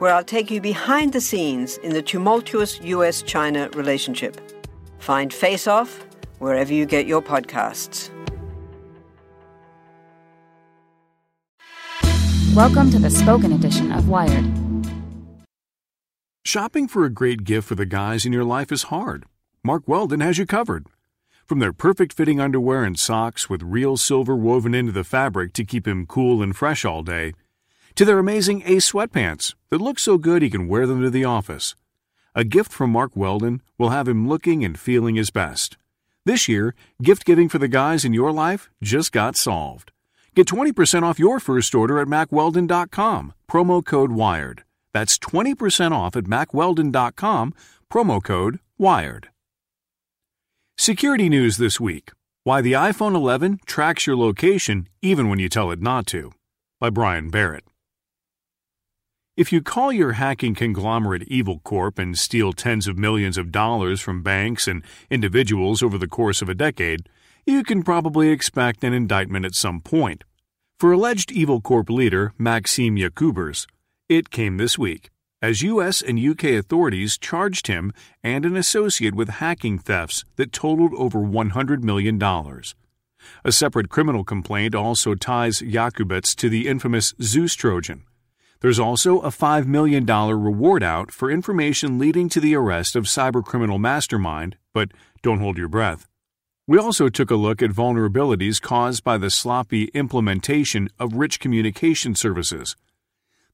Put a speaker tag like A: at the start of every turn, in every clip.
A: where I'll take you behind the scenes in the tumultuous US China relationship. Find Face Off wherever you get your podcasts.
B: Welcome to the spoken edition of Wired.
C: Shopping for a great gift for the guys in your life is hard. Mack Weldon has you covered. From their perfect fitting underwear and socks with real silver woven into the fabric to keep him cool and fresh all day, to their amazing Ace sweatpants that look so good he can wear them to the office. A gift from Mack Weldon will have him looking and feeling his best. This year, gift giving for the guys in your life just got solved. Get 20% off your first order at MackWeldon.com, promo code WIRED. That's 20% off at MackWeldon.com, promo code WIRED. Security news this week Why the iPhone 11 tracks your location even when you tell it not to, by Brian Barrett. If you call your hacking conglomerate Evil Corp and steal tens of millions of dollars from banks and individuals over the course of a decade, you can probably expect an indictment at some point. For alleged Evil Corp leader Maksim Yakubets, it came this week, as U.S. and U.K. authorities charged him and an associate with hacking thefts that totaled over $100 million. A separate criminal complaint also ties Yakubets to the infamous Zeus Trojan. There's also a $5 million reward out for information leading to the arrest of cybercriminal mastermind, but don't hold your breath. We also took a look at vulnerabilities caused by the sloppy implementation of rich communication services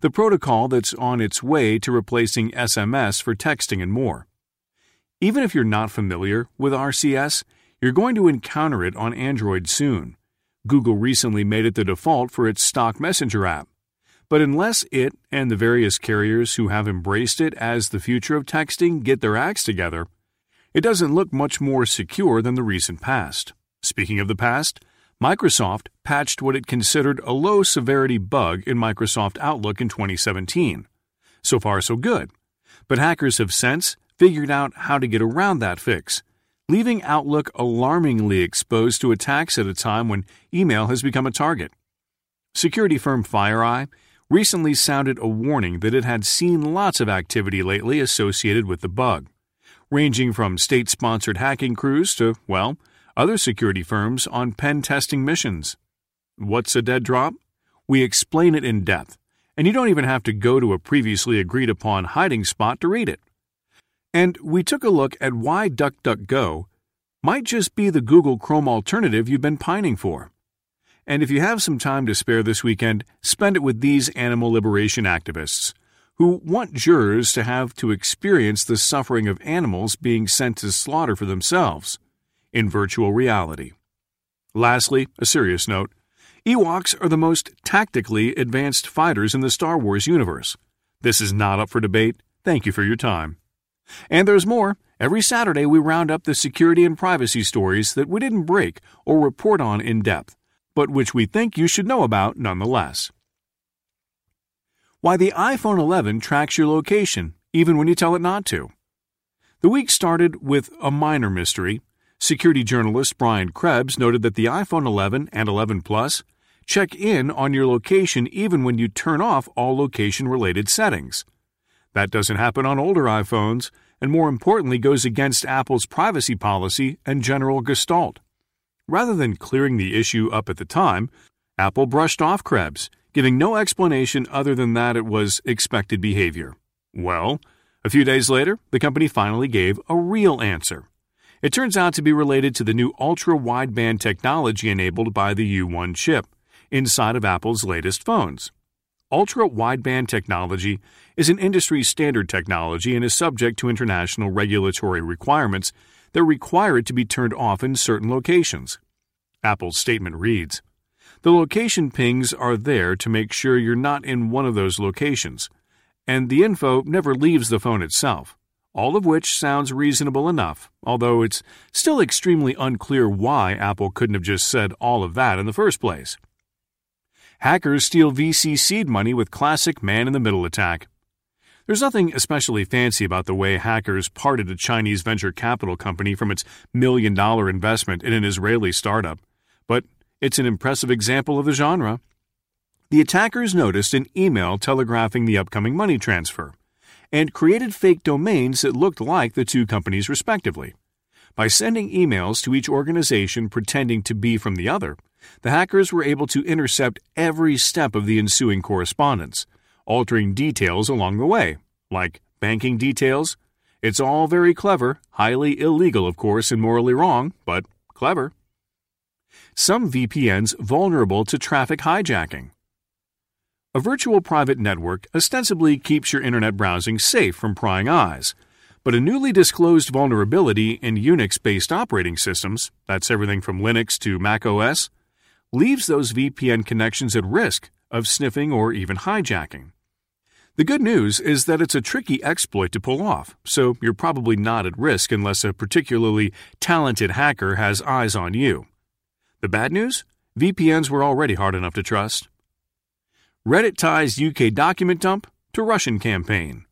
C: the protocol that's on its way to replacing SMS for texting and more. Even if you're not familiar with RCS, you're going to encounter it on Android soon. Google recently made it the default for its stock messenger app. But unless it and the various carriers who have embraced it as the future of texting get their acts together, it doesn't look much more secure than the recent past. Speaking of the past, Microsoft patched what it considered a low severity bug in Microsoft Outlook in 2017. So far, so good. But hackers have since figured out how to get around that fix, leaving Outlook alarmingly exposed to attacks at a time when email has become a target. Security firm FireEye recently sounded a warning that it had seen lots of activity lately associated with the bug, ranging from state sponsored hacking crews to, well, other security firms on pen testing missions. What's a dead drop? We explain it in depth, and you don't even have to go to a previously agreed upon hiding spot to read it. And we took a look at why DuckDuckGo might just be the Google Chrome alternative you've been pining for. And if you have some time to spare this weekend, spend it with these animal liberation activists who want jurors to have to experience the suffering of animals being sent to slaughter for themselves in virtual reality. Lastly, a serious note Ewoks are the most tactically advanced fighters in the Star Wars universe. This is not up for debate. Thank you for your time. And there's more. Every Saturday, we round up the security and privacy stories that we didn't break or report on in depth, but which we think you should know about nonetheless. Why the iPhone 11 tracks your location, even when you tell it not to. The week started with a minor mystery Security journalist Brian Krebs noted that the iPhone 11 and 11 Plus check in on your location even when you turn off all location related settings. That doesn't happen on older iPhones, and more importantly, goes against Apple's privacy policy and general gestalt. Rather than clearing the issue up at the time, Apple brushed off Krebs, giving no explanation other than that it was expected behavior. Well, A few days later, the company finally gave a real answer. It turns out to be related to the new ultra wideband technology enabled by the U1 chip inside of Apple's latest phones. Ultra wideband technology is an industry standard technology and is subject to international regulatory requirements that require it to be turned off in certain locations. Apple's statement reads The location pings are there to make sure you're not in one of those locations, and the info never leaves the phone itself. All of which sounds reasonable enough, although it's still extremely unclear why Apple couldn't have just said all of that in the first place. Hackers steal VC seed money with classic man in the middle attack. There's nothing especially fancy about the way hackers parted a Chinese venture capital company from its million dollar investment in an Israeli startup, but it's an impressive example of the genre. The attackers noticed an email telegraphing the upcoming money transfer and created fake domains that looked like the two companies respectively. By sending emails to each organization pretending to be from the other, the hackers were able to intercept every step of the ensuing correspondence, altering details along the way, like banking details. It's all very clever, highly illegal, of course, and morally wrong, but clever. Some VPNs vulnerable to traffic hijacking. A virtual private network ostensibly keeps your internet browsing safe from prying eyes, but a newly disclosed vulnerability in Unix based operating systems that's everything from Linux to Mac OS leaves those VPN connections at risk of sniffing or even hijacking. The good news is that it's a tricky exploit to pull off, so you're probably not at risk unless a particularly talented hacker has eyes on you. The bad news? VPNs were already hard enough to trust. Reddit ties UK document dump to Russian campaign.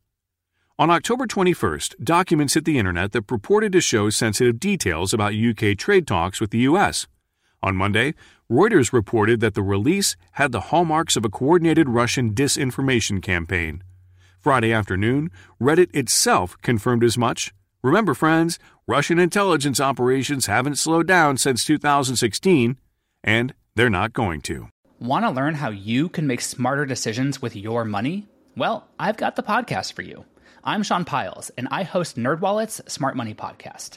C: On October 21st, documents hit the internet that purported to show sensitive details about UK trade talks with the US. On Monday, Reuters reported that the release had the hallmarks of a coordinated Russian disinformation campaign. Friday afternoon, Reddit itself confirmed as much. Remember, friends, Russian intelligence operations haven't slowed down since 2016, and they're not going to.
D: Want to learn how you can make smarter decisions with your money? Well, I've got the podcast for you. I'm Sean Pyles, and I host NerdWallet's Smart Money Podcast.